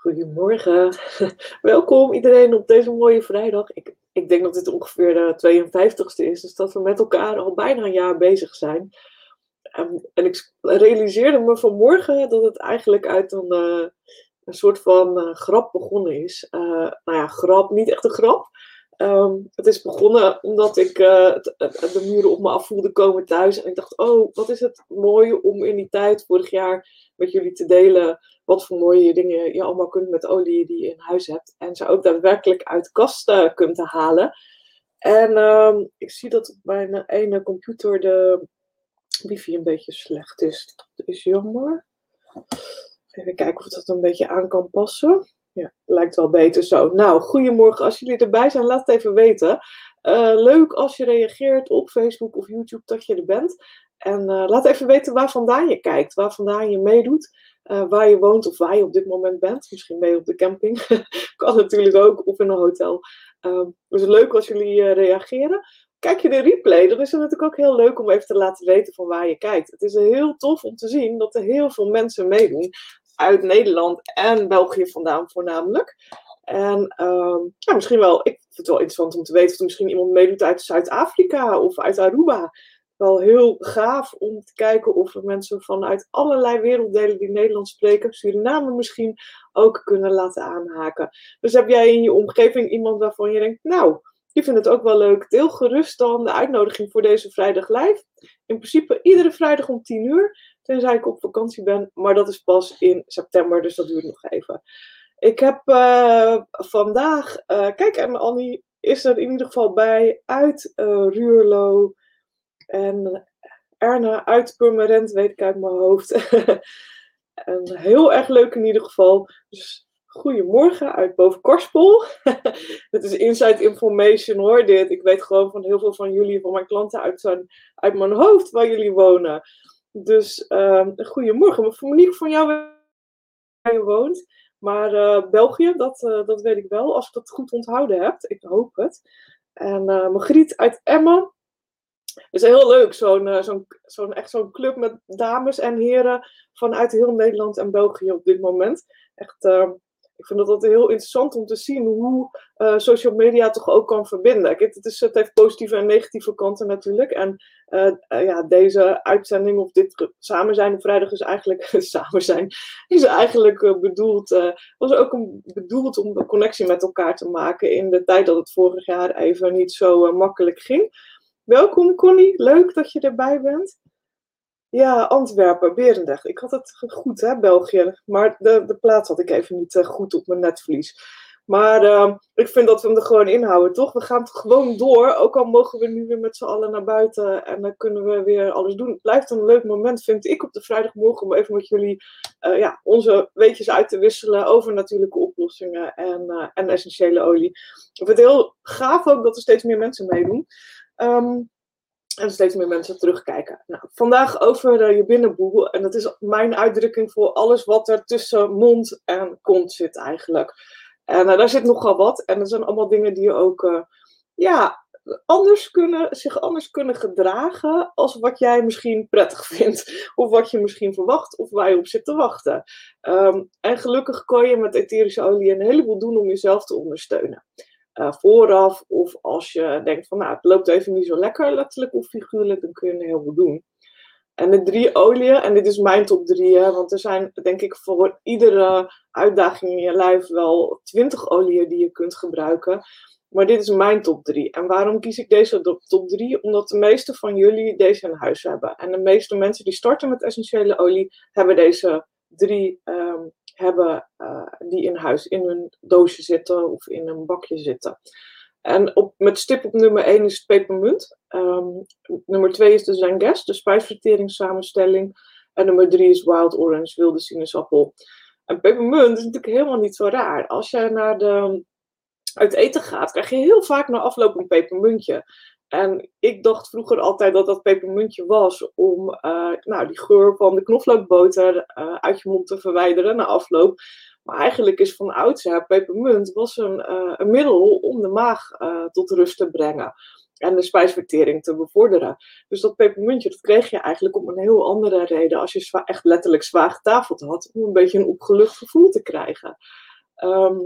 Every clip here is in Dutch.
Goedemorgen. Welkom iedereen op deze mooie vrijdag. Ik, ik denk dat dit ongeveer de 52ste is, dus dat we met elkaar al bijna een jaar bezig zijn. En, en ik realiseerde me vanmorgen dat het eigenlijk uit een, uh, een soort van uh, grap begonnen is. Uh, nou ja, grap, niet echt een grap. Um, het is begonnen omdat ik de muren op me af voelde komen thuis. En ik dacht, oh, wat is het mooi om in die tijd vorig jaar met jullie te delen wat voor mooie dingen je allemaal kunt met olie die je in huis hebt. En ze ook daadwerkelijk uit kasten kunt halen. En um, ik zie dat op mijn ene computer de wifi een beetje slecht is. Dat is jammer. Even kijken of dat een beetje aan kan passen. Ja, lijkt wel beter zo. Nou, goedemorgen. Als jullie erbij zijn, laat het even weten. Uh, leuk als je reageert op Facebook of YouTube dat je er bent. En uh, laat even weten waar vandaan je kijkt, waar vandaan je meedoet, uh, waar je woont of waar je op dit moment bent. Misschien mee op de camping, kan natuurlijk ook, of in een hotel. Uh, dus leuk als jullie reageren. Kijk je de replay, dan is het natuurlijk ook heel leuk om even te laten weten van waar je kijkt. Het is heel tof om te zien dat er heel veel mensen meedoen uit Nederland en België vandaan voornamelijk. En ehm, ja, misschien wel, ik vind het wel interessant om te weten of er misschien iemand meedoet uit Zuid-Afrika of uit Aruba wel heel gaaf om te kijken of we mensen vanuit allerlei werelddelen die Nederlands spreken, Suriname misschien, ook kunnen laten aanhaken. Dus heb jij in je omgeving iemand waarvan je denkt, nou, die vindt het ook wel leuk, deel gerust dan de uitnodiging voor deze vrijdag live. In principe iedere vrijdag om 10 uur, tenzij ik op vakantie ben, maar dat is pas in september, dus dat duurt nog even. Ik heb uh, vandaag, uh, kijk, en Annie is er in ieder geval bij uit uh, Ruurlo. En Erna uit Purmerend weet ik uit mijn hoofd. heel erg leuk in ieder geval. Dus goedemorgen uit Bovenkorspel. dit is inside information hoor, dit. Ik weet gewoon van heel veel van jullie, van mijn klanten uit, uit mijn hoofd waar jullie wonen. Dus uh, goedemorgen. Maar Monique, van jou waar je woont. Maar uh, België, dat, uh, dat weet ik wel, als ik dat goed onthouden heb. Ik hoop het. En uh, Margriet uit Emmen. Het is heel leuk, zo'n zo'n zo'n echt zo'n club met dames en heren vanuit heel Nederland en België op dit moment. Echt, uh, ik vind dat altijd heel interessant om te zien hoe uh, social media toch ook kan verbinden. Kijk, het, is, het heeft positieve en negatieve kanten natuurlijk. En ja, deze uitzending of dit samen zijn op vrijdag is eigenlijk samen zijn, is eigenlijk bedoeld, was ook bedoeld om een connectie met elkaar te maken in de tijd dat het vorig jaar even niet zo makkelijk ging. Welkom Connie, leuk dat je erbij bent. Ja, Antwerpen, Berendrecht. Ik had het goed, hè, België. Maar de, de plaats had ik even niet uh, goed op mijn netvlies. Maar uh, ik vind dat we hem er gewoon inhouden, toch? We gaan gewoon door. Ook al mogen we nu weer met z'n allen naar buiten en dan kunnen we weer alles doen. Het blijft een leuk moment, vind ik, op de vrijdagmorgen om even met jullie uh, ja, onze weetjes uit te wisselen over natuurlijke oplossingen en, uh, en essentiële olie. Ik vind het heel gaaf ook dat er steeds meer mensen meedoen. Um, en steeds meer mensen terugkijken. Nou, vandaag over uh, je binnenboel. En dat is mijn uitdrukking voor alles wat er tussen mond en kont zit eigenlijk. En uh, daar zit nogal wat. En dat zijn allemaal dingen die je ook uh, ja, anders kunnen, zich anders kunnen gedragen als wat jij misschien prettig vindt. Of wat je misschien verwacht of waar je op zit te wachten. Um, en gelukkig kan je met etherische olie een heleboel doen om jezelf te ondersteunen uh, vooraf. Of als je denkt van nou, het loopt even niet zo lekker, letterlijk of figuurlijk, dan kun je heel veel doen. En de drie oliën, en dit is mijn top drie, hè, want er zijn denk ik voor iedere uitdaging in je lijf wel twintig oliën die je kunt gebruiken. Maar dit is mijn top 3. En waarom kies ik deze top 3? Omdat de meeste van jullie deze in huis hebben. En de meeste mensen die starten met essentiële olie hebben deze drie um, hebben uh, die in huis in hun doosje zitten of in een bakje zitten. En op, met stip op nummer 1 is het pepermunt. Um, nummer 2 is de Zenges, de spijsverteringssamenstelling. En nummer 3 is wild orange, wilde sinaasappel. En pepermunt is natuurlijk helemaal niet zo raar. Als je naar de, uit eten gaat, krijg je heel vaak na afloop een pepermuntje. En ik dacht vroeger altijd dat dat pepermuntje was om uh, nou, die geur van de knoflookboter uh, uit je mond te verwijderen na afloop. Maar eigenlijk is van oudsher pepermunt was een, uh, een middel om de maag tot rust te brengen. En de spijsvertering te bevorderen. Dus dat pepermuntje dat kreeg je eigenlijk om een heel andere reden. Als je echt letterlijk zwaar getafeld had. Om een beetje een opgelucht gevoel te krijgen. Ehm,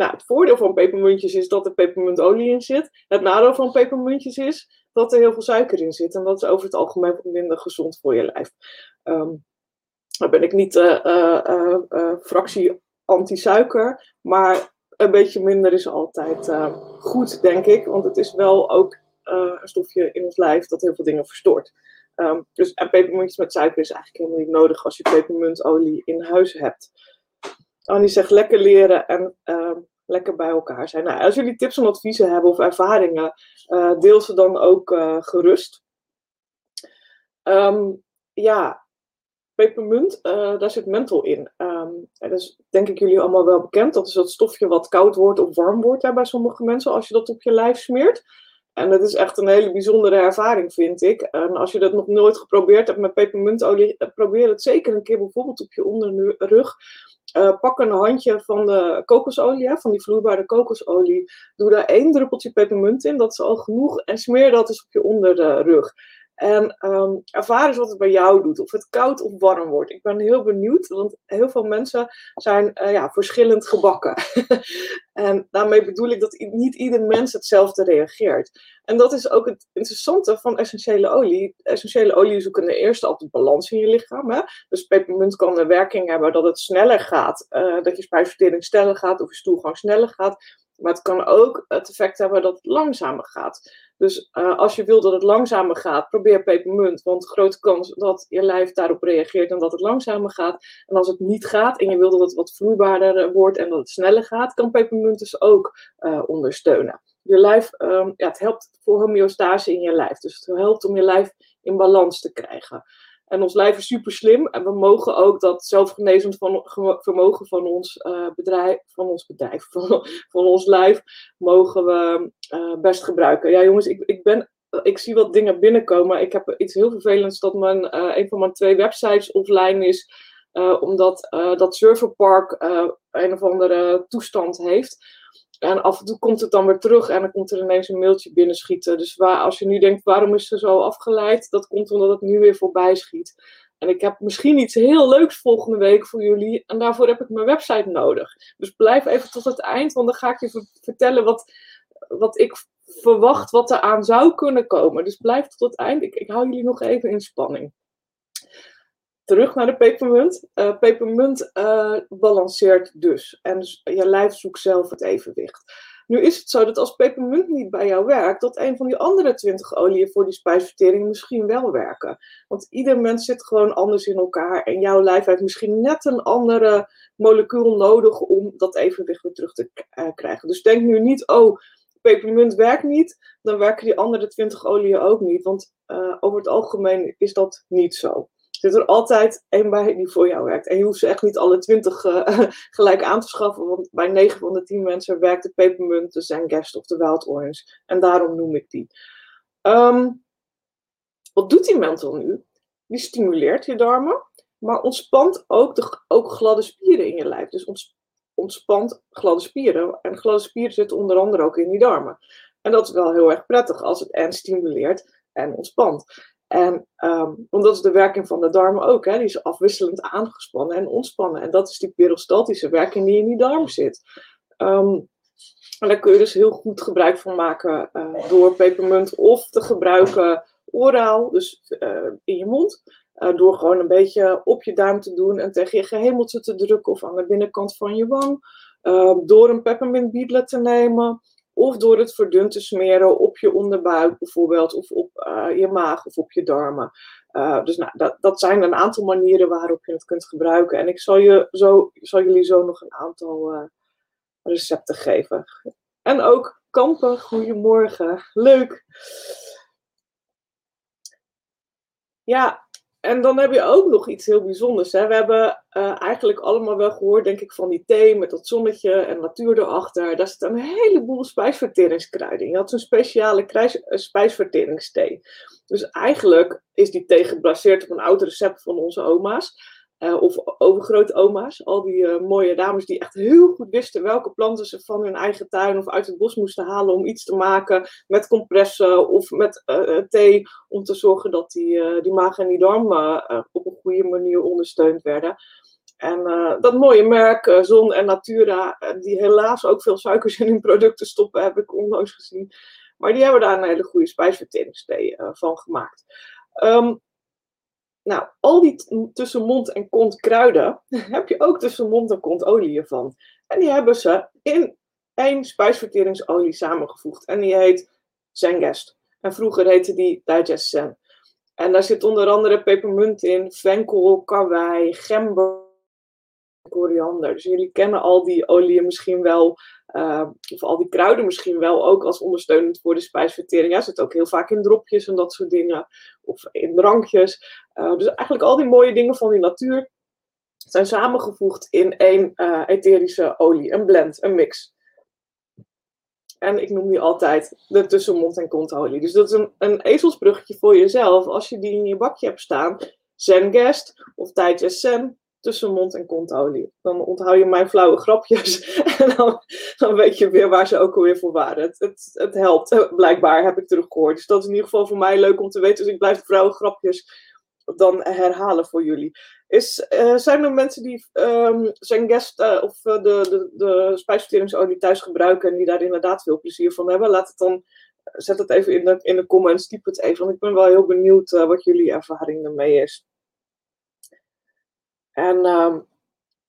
nou, het voordeel van pepermuntjes is dat er pepermuntolie in zit. Het nadeel van pepermuntjes is dat er heel veel suiker in zit. En dat is over het algemeen minder gezond voor je lijf. Um, dan ben ik niet uh, fractie anti-suiker, maar een beetje minder is altijd goed, denk ik. Want het is wel ook een stofje in ons lijf dat heel veel dingen verstoort. Um, dus, en pepermuntjes met suiker is eigenlijk helemaal niet nodig als je pepermuntolie in huis hebt. Annie zegt lekker leren en uh, lekker bij elkaar zijn. Nou, als jullie tips en adviezen hebben of ervaringen, uh, deel ze dan ook uh, gerust. Um, ja, pepermunt, uh, daar zit menthol in. Um, dat is denk ik jullie allemaal wel bekend. Dat is dat stofje wat koud wordt of warm wordt bij sommige mensen als je dat op je lijf smeert. En dat is echt een hele bijzondere ervaring, vind ik. En als je dat nog nooit geprobeerd hebt met pepermuntolie, probeer het zeker een keer bijvoorbeeld op je onderrug. Uh, pak een handje van de kokosolie, van die vloeibare kokosolie. Doe daar één druppeltje pepermunt in, dat is al genoeg. En smeer dat eens op je onderrug. En um, ervaar eens wat het bij jou doet. Of het koud of warm wordt. Ik ben heel benieuwd, want heel veel mensen zijn uh, ja, verschillend gebakken. en daarmee bedoel ik dat niet ieder mens hetzelfde reageert. En dat is ook het interessante van essentiële olie. Essentiële olie zoeken de eerste altijd balans in je lichaam. Hè? Dus pepermunt kan de werking hebben dat het sneller gaat. Uh, dat je spijsvertering sneller gaat of je stoelgang sneller gaat. Maar het kan ook het effect hebben dat het langzamer gaat. Dus uh, als je wil dat het langzamer gaat, probeer pepermunt. Want grote kans dat je lijf daarop reageert en dat het langzamer gaat. En als het niet gaat en je wil dat het wat vloeibaarder wordt en dat het sneller gaat, kan pepermunt dus ook uh, ondersteunen. Je lijf, um, ja, het helpt voor homeostase in je lijf. Dus het helpt om je lijf in balans te krijgen. En ons lijf is super slim en we mogen ook dat zelfgenezend van, vermogen van ons uh, bedrijf, van ons bedrijf, van, van ons lijf, mogen we uh, best gebruiken. Ja, jongens, ik, ik, ben, ik zie wat dingen binnenkomen. Ik heb iets heel vervelends dat mijn, uh, een van mijn twee websites offline is, omdat dat serverpark een of andere toestand heeft. En af en toe komt het dan weer terug en dan komt er ineens een mailtje binnenschieten. Dus waar, als je nu denkt, waarom is ze zo afgeleid? Dat komt omdat het nu weer voorbij schiet. En ik heb misschien iets heel leuks volgende week voor jullie. En daarvoor heb ik mijn website nodig. Dus blijf even tot het eind, want dan ga ik je vertellen wat, wat ik verwacht wat er aan zou kunnen komen. Dus blijf tot het eind. Ik, ik hou jullie nog even in spanning terug naar de pepermunt. Uh, pepermunt uh, balanceert dus. En dus je lijf zoekt zelf het evenwicht. Nu is het zo dat als pepermunt niet bij jou werkt, dat een van die andere 20 oliën voor die spijsvertering misschien wel werken. Want ieder mens zit gewoon anders in elkaar en jouw lijf heeft misschien net een andere molecuul nodig om dat evenwicht weer terug te krijgen. Dus denk nu niet, oh, pepermunt werkt niet, dan werken die andere 20 oliën ook niet. Want over het algemeen is dat niet zo zit er altijd één bij die voor jou werkt. En je hoeft ze echt niet alle twintig uh, gelijk aan te schaffen, want bij 9 van de 10 mensen werkt de pepermunt, de Zengest of de Wild Orange. En daarom noem ik die. Um, wat doet die menthol nu? Die stimuleert je darmen, maar ontspant ook, de, ook gladde spieren in je lijf. Dus ontspant gladde spieren. En gladde spieren zitten onder andere ook in die darmen. En dat is wel heel erg prettig als het en stimuleert en ontspant. En um, want dat is de werking van de darmen ook. Hè? Die is afwisselend aangespannen en ontspannen. En dat is die peristaltische werking die in die darm zit. Um, en daar kun je dus heel goed gebruik van maken uh, door pepermunt of te gebruiken oraal, dus uh, in je mond. Uh, door gewoon een beetje op je duim te doen en tegen je gehemeltje te drukken of aan de binnenkant van je wang. Ehm, door een peppermint te nemen of door het verdund te smeren op je onderbuik bijvoorbeeld, of op uh, je maag of op je darmen. Uh, dus nou, dat, dat zijn een aantal manieren waarop je het kunt gebruiken. En ik zal, je zo, zal jullie zo nog een aantal uh, recepten geven. En ook kampen, goedemorgen. Leuk. Ja, en dan heb je ook nog iets heel bijzonders. Hè? We hebben uh, eigenlijk allemaal wel gehoord, denk ik, van die thee met dat zonnetje en natuur erachter. Daar zit een heleboel spijsverteringskruiden in. Je had zo'n speciale kruis, uh, spijsverteringsthee. Dus eigenlijk is die thee gebaseerd op een oud recept van onze oma's. Uh, of overgrootoma's, al die uh, mooie dames die echt heel goed wisten welke planten ze van hun eigen tuin of uit het bos moesten halen om iets te maken met compressen of met uh, thee, om te zorgen dat die, die maag en die darm op een goede manier ondersteund werden. En dat mooie merk, Zon en Natura, die helaas ook veel suikers in hun producten stoppen, heb ik onlangs gezien. Maar die hebben daar een hele goede spijsverteringsthee van gemaakt. Ehm, nou, al die tussen mond en kont kruiden heb je ook tussen mond en kont olie van. En die hebben ze in één spijsverteringsolie samengevoegd. En die heet Zengest. En vroeger heette die Digest Zen. En daar zit onder andere pepermunt in, venkel, karwei, gember, koriander. Dus jullie kennen al die oliën misschien wel, uh, of al die kruiden misschien wel ook als ondersteunend voor de spijsvertering. Ja, zit ook heel vaak in dropjes en dat soort dingen, of in drankjes. Uh, dus eigenlijk al die mooie dingen van die natuur zijn samengevoegd in één uh, etherische olie, een blend, een mix. En ik noem die altijd de tussenmond- en kontolie. Dus dat is een, een ezelsbruggetje voor jezelf. Als je die in je bakje hebt staan, Zengest of Digest Zen, tussenmond- en kontolie. Dan onthoud je mijn flauwe grapjes en dan, weet je weer waar ze ook alweer voor waren. Het, het, het helpt, blijkbaar, heb ik teruggehoord. Dus dat is in ieder geval voor mij leuk om te weten. Dus ik blijf de flauwe grapjes dan herhalen voor jullie. Is, uh, zijn er mensen die um, zijn guest uh, of uh, de, de, de spijsverteringsolie thuis gebruiken en die daar inderdaad veel plezier van hebben? Laat het dan, zet het even in de, in de comments, typ het even, want ik ben wel heel benieuwd wat jullie ervaring ermee is. En um,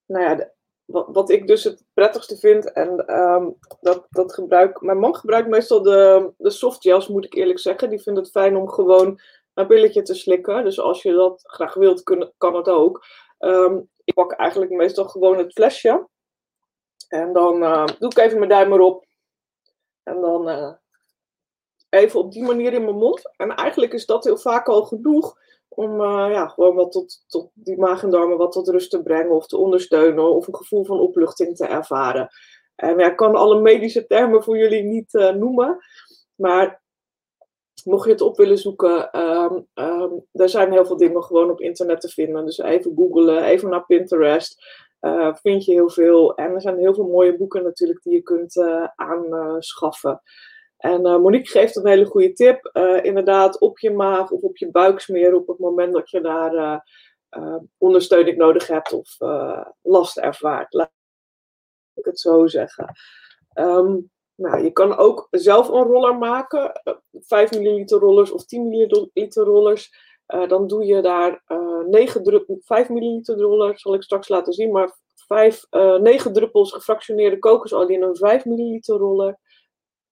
nou ja, wat, ik dus het prettigste vind, en um, dat, dat gebruik, mijn man gebruikt meestal de, de softgels, moet ik eerlijk zeggen. Die vindt het fijn om gewoon een pilletje te slikken. Dus als je dat graag wilt, kan het ook. Um, ik pak eigenlijk meestal gewoon het flesje. En dan uh, doe ik even mijn duim erop. En dan uh, even op die manier in mijn mond. En eigenlijk is dat heel vaak al genoeg om uh, ja, gewoon wat tot, tot die maag en darmen wat tot rust te brengen of te ondersteunen of een gevoel van opluchting te ervaren. En ja, ik kan alle medische termen voor jullie niet noemen, maar mocht je het op willen zoeken, um, er zijn heel veel dingen gewoon op internet te vinden. Dus even googlen, even naar Pinterest. Uh, vind je heel veel. En er zijn heel veel mooie boeken natuurlijk die je kunt uh, aanschaffen. En uh, Monique geeft een hele goede tip. inderdaad, op je maag of op je buik smeren op het moment dat je daar ondersteuning nodig hebt of last ervaart. Laat ik het zo zeggen. Um, nou, je kan ook zelf een roller maken, 5 milliliter rollers of 10 milliliter rollers. Uh, dan doe je daar uh, 9 druppels, 5 milliliter roller, zal ik straks laten zien, maar 5, uh, 9 druppels gefractioneerde kokosolie in een 5 milliliter roller.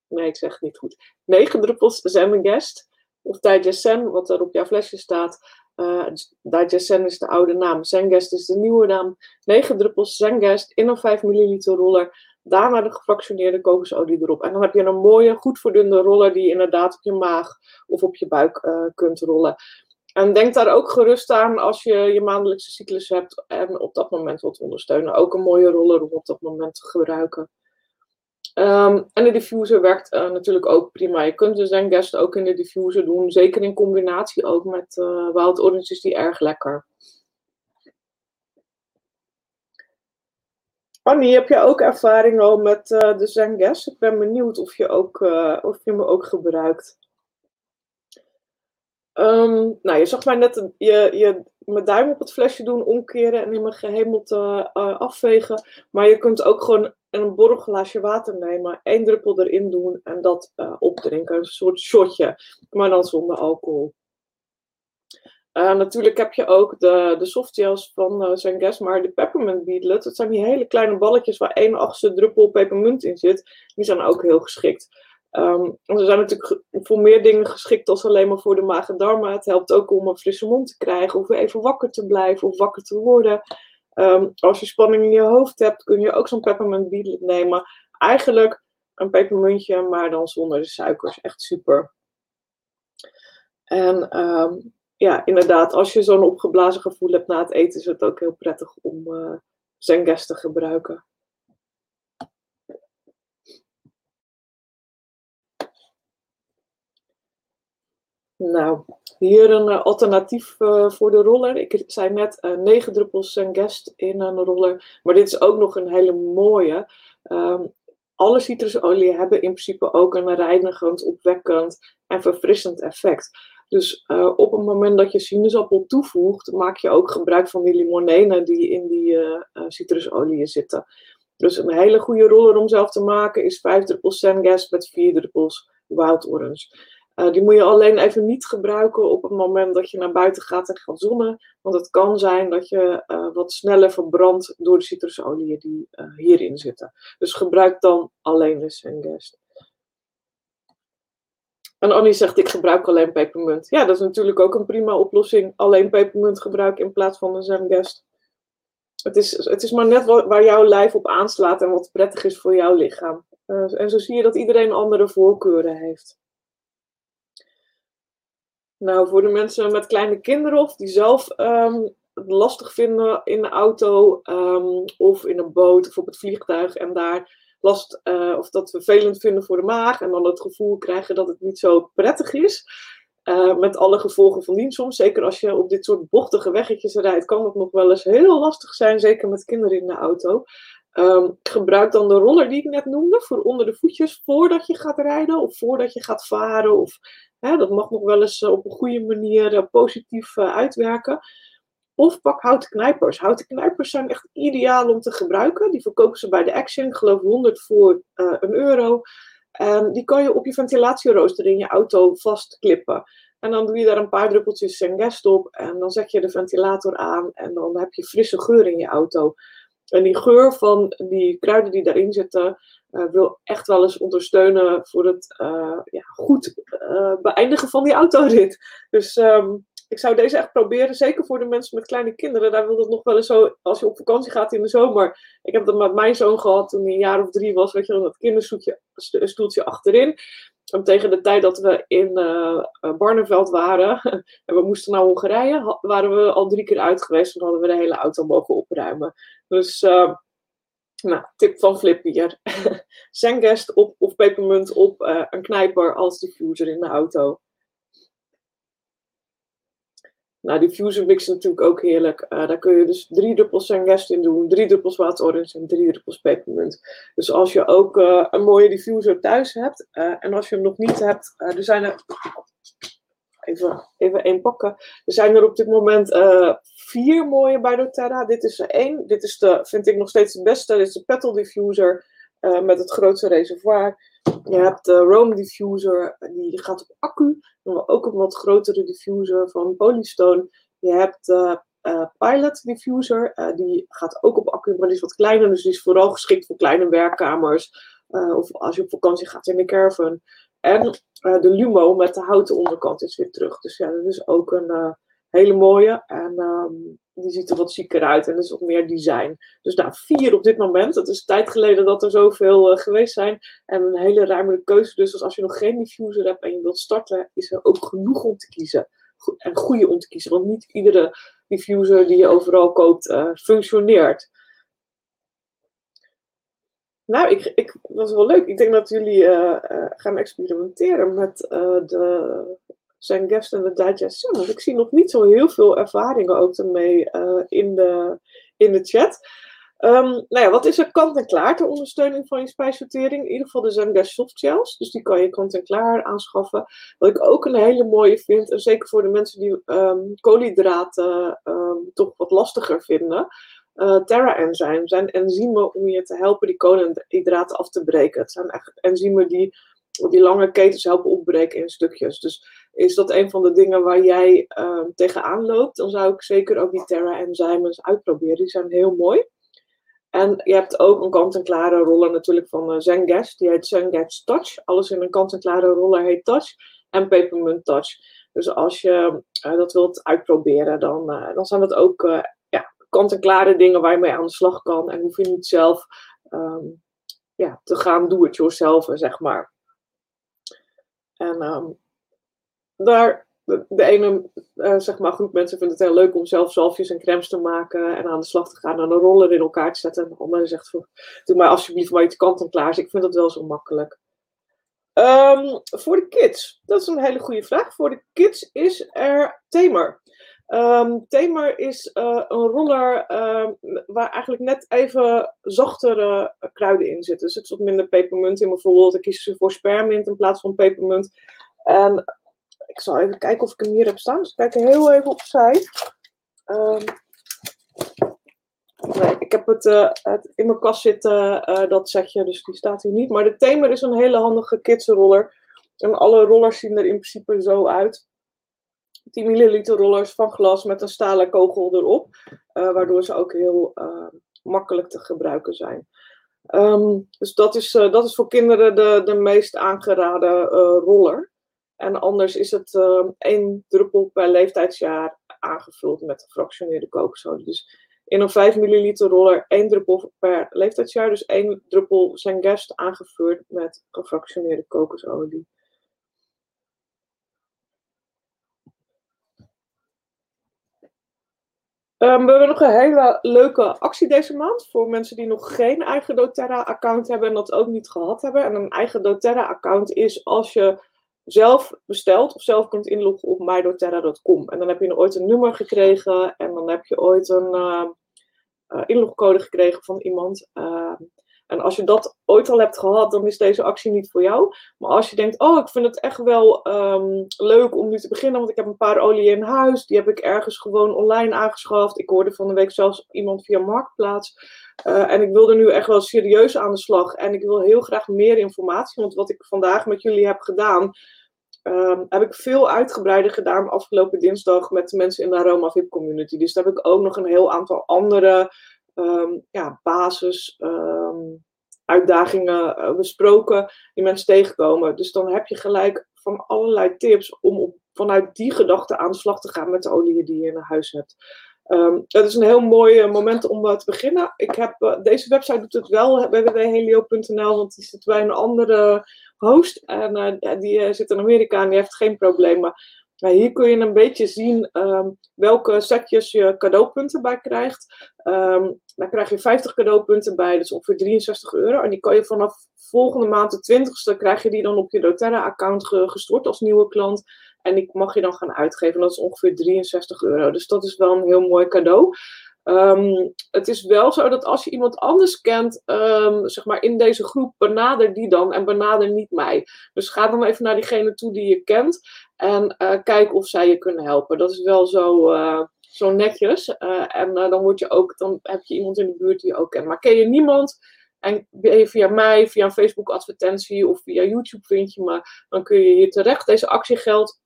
Nee, ik zeg het niet goed. 9 druppels Zengest of Digesten, wat er op jouw flesje staat. Uh, Digesten is de oude naam, Zengest is de nieuwe naam. 9 druppels Zengest in een 5 milliliter roller. Daarna de gefractioneerde kokosolie erop. En dan heb je een mooie, goed verdunde roller die je inderdaad op je maag of op je buik uh, kunt rollen. En denk daar ook gerust aan als je je maandelijkse cyclus hebt en op dat moment wilt ondersteunen. Ook een mooie roller om op dat moment te gebruiken. Um, en de diffuser werkt uh, natuurlijk ook prima. Je kunt de Zengest ook in de diffuser doen. Zeker in combinatie ook met uh, wild is die erg lekker. Annie, heb je ook ervaring al met uh, de Zenges? Ik ben benieuwd of je, ook, uh, of je me ook gebruikt. Um, nou, je zag mij net je, je, mijn duim op het flesje doen, omkeren en in mijn gehemeld uh, afvegen. Maar je kunt ook gewoon een borrelglaasje water nemen, één druppel erin doen en dat opdrinken. Een soort shotje, maar dan zonder alcohol. Uh, natuurlijk heb je ook de, de van uh, maar de peppermint beadlet, dat zijn die hele kleine balletjes waar één achtste druppel pepermunt in zit, die zijn ook heel geschikt. Um, ze zijn natuurlijk voor meer dingen geschikt dan alleen maar voor de maag en darmen. Het helpt ook om een frisse mond te krijgen, of even wakker te blijven of wakker te worden. Um, als je spanning in je hoofd hebt, kun je ook zo'n peppermint beadlet nemen. Eigenlijk een pepermuntje, maar dan zonder de suikers. Echt super. En um, ja, inderdaad, als je zo'n opgeblazen gevoel hebt na het eten, is het ook heel prettig om uh, te gebruiken. Nou, hier een uh, alternatief uh, voor de roller. Ik zei net uh, 9 druppels Zengest in een roller, maar dit is ook nog een hele mooie. Um, alle citrusolie hebben in principe ook een reinigend, opwekkend en verfrissend effect. Dus uh, op het moment dat je sinaasappel toevoegt, maak je ook gebruik van die limonene die in die uh, citrusolie zitten. Dus een hele goede roller om zelf te maken is 5 druppels Sengas met 4 druppels Wild Orange. Die moet je alleen even niet gebruiken op het moment dat je naar buiten gaat en gaat zonnen. Want het kan zijn dat je wat sneller verbrandt door de citrusolie die hierin zitten. Dus gebruik dan alleen de Sengas. En Annie zegt, ik gebruik alleen pepermunt. Ja, dat is natuurlijk ook een prima oplossing. Alleen pepermunt gebruiken in plaats van een Zemgest. Het is, het is maar net waar jouw lijf op aanslaat en wat prettig is voor jouw lichaam. Uh, en zo zie je dat iedereen andere voorkeuren heeft. Nou, voor de mensen met kleine kinderen of die zelf um, het lastig vinden in de auto um, of in een boot of op het vliegtuig en daar last uh, of dat vervelend vinden voor de maag en dan het gevoel krijgen dat het niet zo prettig is. Uh, met alle gevolgen van dien soms. Zeker als je op dit soort bochtige weggetjes rijdt, kan het nog wel eens heel lastig zijn. Zeker met kinderen in de auto. Um, gebruik dan de roller die ik net noemde voor onder de voetjes voordat je gaat rijden of voordat je gaat varen. Of, hè, dat mag nog wel eens uh, op een goede manier positief uitwerken. Of pak houten knijpers. Houten knijpers zijn echt ideaal om te gebruiken. Die verkopen ze bij de Action, ik geloof 100 voor een euro. Um, die kan je op je ventilatierooster in je auto vastklippen. En dan doe je daar een paar druppeltjes Sengest op. En dan zet je de ventilator aan. En dan heb je frisse geur in je auto. En die geur van die kruiden die daarin zitten, uh, wil echt wel eens ondersteunen voor het uh, ja, goed beëindigen van die autorit. Dus um, ik zou deze echt proberen, zeker voor de mensen met kleine kinderen. Daar wil het nog wel eens zo, als je op vakantie gaat in de zomer. Ik heb dat met mijn zoon gehad toen hij een jaar of drie was. Weet je dan dat kinderstoeltje achterin. En tegen de tijd dat we in uh, Barneveld waren, en we moesten naar Hongarije, waren we al drie keer uit geweest. En hadden we de hele auto mogen opruimen. Dus, uh, nou, tip van Flip hier. Zengest op of pepermunt op uh, een knijper als diffuser in de auto. Nou, die Mix is natuurlijk ook heerlijk. Uh, daar kun je dus drie druppels Sangest in doen, drie druppels water orange en drie druppels pepermunt. Dus als je ook uh, een mooie diffuser thuis hebt, uh, en als je hem nog niet hebt, er zijn er, even, even één pakken. Er zijn er op dit moment vier mooie bij doTERRA. Dit is er één. Dit is de, vind ik nog steeds de beste. Dit is de petal diffuser met het grootste reservoir. Je hebt de Rome diffuser, die gaat op accu. Dan ook een wat grotere diffuser van Polystone. Je hebt de uh, Pilot diffuser, uh, die gaat ook op accu, maar die is wat kleiner. Dus die is vooral geschikt voor kleine werkkamers. Uh, of als je op vakantie gaat in de caravan. En de Lumo met de houten onderkant is weer terug. Dus ja, dat is ook een hele mooie. En um, die ziet er wat zieker uit en dat is wat meer design. Dus nou, vier op dit moment. Het is tijd geleden dat er zoveel uh, geweest zijn. En een hele ruimere keuze. Dus als je nog geen diffuser hebt en je wilt starten, is er ook genoeg om te kiezen. En goede om te kiezen. Want niet iedere diffuser die je overal koopt, uh, functioneert. Nou, ik, ik, dat is wel leuk. Ik denk dat jullie uh, gaan experimenteren met de zijn guest en de. Want ik zie nog niet zo heel veel ervaringen ook ermee uh, in, de, in de chat. Um, nou ja, wat is er kant-en-klaar ter ondersteuning van je spijsvertering? In ieder geval de Zengas soft. Dus die kan je kant-en-klaar aanschaffen. Wat ik ook een hele mooie vind, en zeker voor de mensen die um, koolhydraten um, toch wat lastiger vinden. Uh, Terra-enzymen zijn enzymen om je te helpen die koolhydraten af te breken. Het zijn echt enzymen die die lange ketens helpen opbreken in stukjes. Dus is dat een van de dingen waar jij uh, tegenaan loopt, dan zou ik zeker ook die Terra Enzymes uitproberen. Die zijn heel mooi. En je hebt ook een kant-en-klare roller natuurlijk van uh, Zengas. Die heet Zengas Touch. Alles in een kant-en-klare roller heet Touch. En Papermunt Touch. Dus als je uh, dat wilt uitproberen, dan, uh, dan zijn dat ook ja, kant-en-klare dingen waar je mee aan de slag kan. En hoef je niet zelf um, ja, te gaan do it yourself, zeg maar. En um, daar, de, de ene uh, zeg maar, groep mensen vindt het heel leuk om zelf zalfjes en crèmes te maken en aan de slag te gaan en een roller in elkaar te zetten. En de andere zegt, doe maar alsjeblieft maar iets kant en klaar. Dus ik vind dat wel zo makkelijk. Um, voor de kids, dat is een hele goede vraag. Voor de kids is er Tamer. Um, is uh, een roller uh, waar eigenlijk net even zachtere kruiden in zitten. Er zit wat minder pepermunt in bijvoorbeeld. Ik kies voor spermint in plaats van pepermunt. En ik zal even kijken of ik hem hier heb staan. Dus ik kijk heel even opzij. Um, nee, ik heb het, uh, het, in mijn kast zitten, uh, dat je, dus die staat hier niet. Maar de Tamer is een hele handige kidsroller. En alle rollers zien er in principe zo uit. 10 milliliter rollers van glas met een stalen kogel erop. Uh, waardoor ze ook heel makkelijk te gebruiken zijn. Um, dus dat is, dat is voor kinderen de, de meest aangeraden roller. En anders is het uh, één druppel per leeftijdsjaar aangevuld met gefractioneerde kokosolie. Dus in een 5 milliliter roller één druppel per leeftijdsjaar. Dus één druppel Zengest aangevuld met gefractioneerde kokosolie. Um, we hebben nog een hele leuke actie deze maand voor mensen die nog geen eigen doTERRA-account hebben en dat ook niet gehad hebben. En een eigen doTERRA-account is als je zelf bestelt of zelf kunt inloggen op mydoterra.com. En dan heb je ooit een nummer gekregen en dan heb je ooit een uh, uh, inlogcode gekregen van iemand. Uh, en als je dat ooit al hebt gehad, dan is deze actie niet voor jou. Maar als je denkt, oh, ik vind het echt wel um, leuk om nu te beginnen, want ik heb een paar olie in huis, die heb ik ergens gewoon online aangeschaft. Ik hoorde van de week zelfs iemand via Marktplaats. Uh, en ik wil er nu echt wel serieus aan de slag. En ik wil heel graag meer informatie, want wat ik vandaag met jullie heb gedaan, um, heb ik veel uitgebreider gedaan afgelopen dinsdag met de mensen in de Aroma VIP community. Dus daar heb ik ook nog een heel aantal andere um, ja, basis um, uitdagingen uh, besproken die mensen tegenkomen. Dus dan heb je gelijk van allerlei tips om vanuit die gedachte aan de slag te gaan met de oliën die je in huis hebt. Um, dat is een heel mooi uh, moment om uh, te beginnen. Ik heb, deze website doet het wel, www.helio.nl, want die zit bij een andere host. En die zit in Amerika en die heeft geen problemen. Maar hier kun je een beetje zien um, welke setjes je cadeaupunten bij krijgt. Um, daar krijg je 50 cadeaupunten bij, is ongeveer 63 euro. En die kan je vanaf volgende maand, de 20ste, krijg je die dan op je doTERRA-account gestort als nieuwe klant. En die mag je dan gaan uitgeven. Dat is ongeveer 63 euro. Dus dat is wel een heel mooi cadeau. Um, het is wel zo dat als je iemand anders kent, um, zeg maar in deze groep, benader die dan en benader niet mij. Dus ga dan even naar diegene toe die je kent en uh, kijk of zij je kunnen helpen. Dat is wel zo, uh, zo netjes. Uh, en dan, word je ook, dan heb je iemand in de buurt die je ook kent. Maar ken je niemand, en via mij, via een Facebook advertentie of via YouTube vind je me, dan kun je hier terecht. Deze actie geldt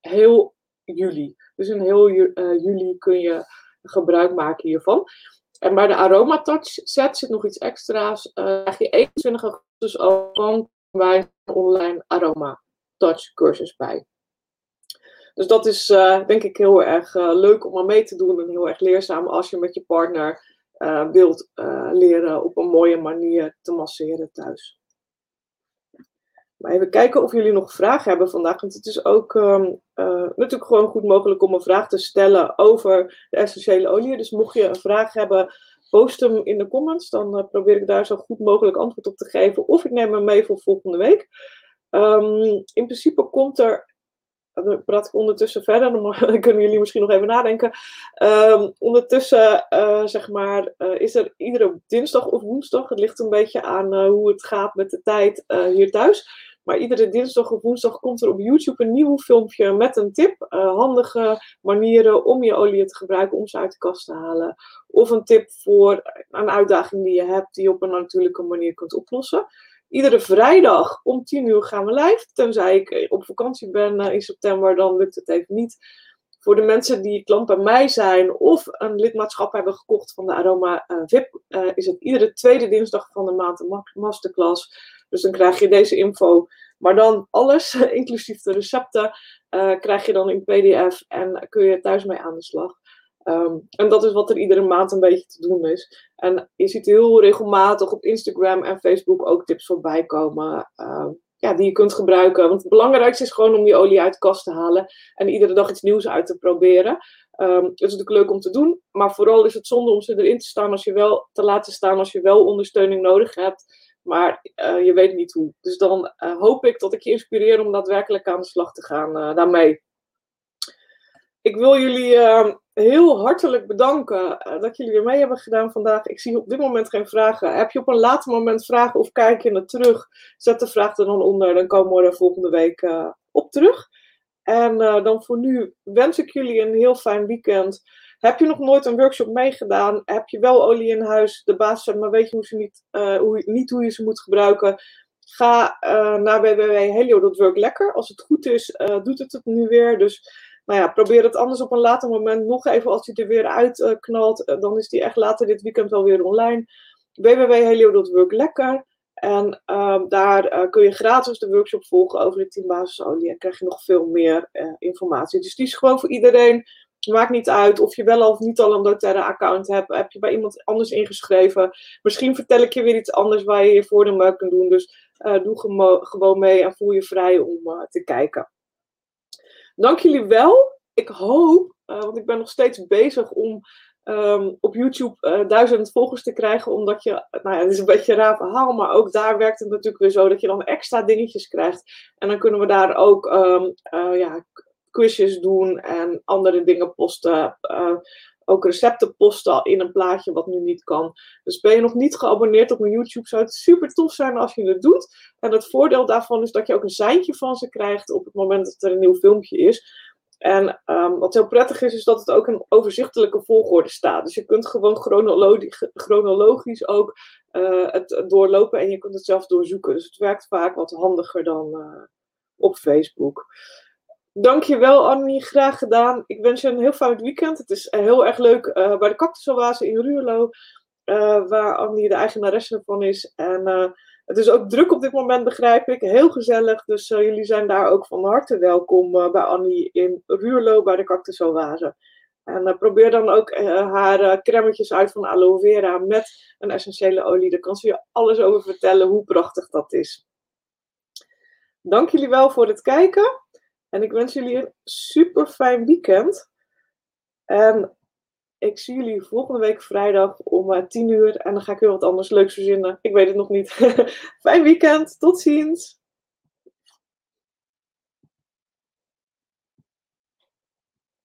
heel juli. Dus in heel juli kun je gebruik maken hiervan. En bij de Aroma Touch set zit nog iets extra's. Uh, krijg je 21 augustus ook van online Aroma Touch cursus bij. Dus dat is uh, denk ik heel erg uh, leuk om aan mee te doen en heel erg leerzaam als je met je partner wilt leren op een mooie manier te masseren thuis. Maar even kijken of jullie nog vragen hebben vandaag. Want het is ook um, uh, natuurlijk gewoon goed mogelijk om een vraag te stellen over de essentiële olie. Dus mocht je een vraag hebben, post hem in de comments. Dan probeer ik daar zo goed mogelijk antwoord op te geven. Of ik neem hem mee voor volgende week. Um, in principe komt er dan praat ik ondertussen verder, dan kunnen jullie misschien nog even nadenken. Um, ondertussen, zeg maar, is er iedere dinsdag of woensdag, het ligt een beetje aan hoe het gaat met de tijd hier thuis. Maar iedere dinsdag of woensdag komt er op YouTube een nieuw filmpje met een tip. handige manieren om je olie te gebruiken om ze uit de kast te halen. Of een tip voor een uitdaging die je hebt, die je op een natuurlijke manier kunt oplossen. Iedere vrijdag om 10 uur gaan we live. Tenzij ik eh, op vakantie ben uh, in september, dan lukt het even niet. Voor de mensen die klant bij mij zijn of een lidmaatschap hebben gekocht van de Aroma VIP, is het iedere tweede dinsdag van de maand een masterclass. Dus dan krijg je deze info. Maar dan alles, inclusief de recepten, krijg je dan in PDF en kun je thuis mee aan de slag. Um, en dat is wat er iedere maand een beetje te doen is. En je ziet heel regelmatig op Instagram en Facebook ook tips voorbij komen. Uh, ja, die je kunt gebruiken. Want het belangrijkste is gewoon om je olie uit de kast te halen. En iedere dag iets nieuws uit te proberen. Um, het is natuurlijk leuk om te doen. Maar vooral is het zonde om ze erin te staan als je wel te laten staan als je wel ondersteuning nodig hebt. Maar uh, je weet niet hoe. Dus dan uh, hoop ik dat ik je inspireer om daadwerkelijk aan de slag te gaan uh, daarmee. Ik wil jullie uh, heel hartelijk bedanken dat jullie weer mee hebben gedaan vandaag. Ik zie op dit moment geen vragen. Heb je op een later moment vragen of kijk je er terug? Zet de vraag er dan onder, dan komen we er volgende week op terug. En dan voor nu wens ik jullie een heel fijn weekend. Heb je nog nooit een workshop meegedaan? Heb je wel olie in huis, de basis, maar weet je hoe niet, hoe, niet hoe je ze moet gebruiken? Ga uh, naar www.helio.work lekker. Als het goed is, uh, doet het het nu weer. Dus nou ja, probeer het anders op een later moment nog even als hij er weer uit knalt. dan is die echt later dit weekend wel weer online. www.helio.work lekker. En daar kun je gratis de workshop volgen over de 10 basisolie. En krijg je nog veel meer informatie. Dus die is gewoon voor iedereen. Maakt niet uit of je wel of niet al een doTERRA-account hebt. Heb je bij iemand anders ingeschreven. Misschien vertel ik je weer iets anders waar je je voordeel mee kunt doen. Dus uh, doe gewoon mee en voel je vrij om uh, te kijken. Dank jullie wel. Ik hoop, uh, want ik ben nog steeds bezig om um, op YouTube duizend volgers te krijgen. Omdat je, nou ja, het is een beetje een raar verhaal, maar ook daar werkt het natuurlijk weer zo dat je dan extra dingetjes krijgt. En dan kunnen we daar ook um, ja, quizjes doen en andere dingen posten ook recepten posten in een plaatje wat nu niet kan. Dus ben je nog niet geabonneerd op mijn YouTube, zou het super tof zijn als je het doet. En het voordeel daarvan is dat je ook een seintje van ze krijgt op het moment dat er een nieuw filmpje is. En um, wat heel prettig is, is dat het ook een overzichtelijke volgorde staat. Dus je kunt gewoon chronologisch, chronologisch ook uh, het doorlopen en je kunt het zelf doorzoeken. Dus het werkt vaak wat handiger dan uh, op Facebook. Dankjewel Annie, graag gedaan. Ik wens je een heel fijn weekend. Het is heel erg leuk uh, bij de Cactusoase in Ruurlo, uh, waar Annie de eigenaresse van is. En het is ook druk op dit moment, begrijp ik. Heel gezellig, dus jullie zijn daar ook van harte welkom bij Annie in Ruurlo, bij de Cactusoase. En probeer dan ook haar cremmetjes uit van aloe vera met een essentiële olie. Daar kan ze je alles over vertellen hoe prachtig dat is. Dank jullie wel voor het kijken. En ik wens jullie een super fijn weekend. En ik zie jullie volgende week vrijdag om uh, eh, 10 uur. En dan ga ik weer wat anders leuks verzinnen. Ik weet het nog niet. fijn weekend. Tot ziens.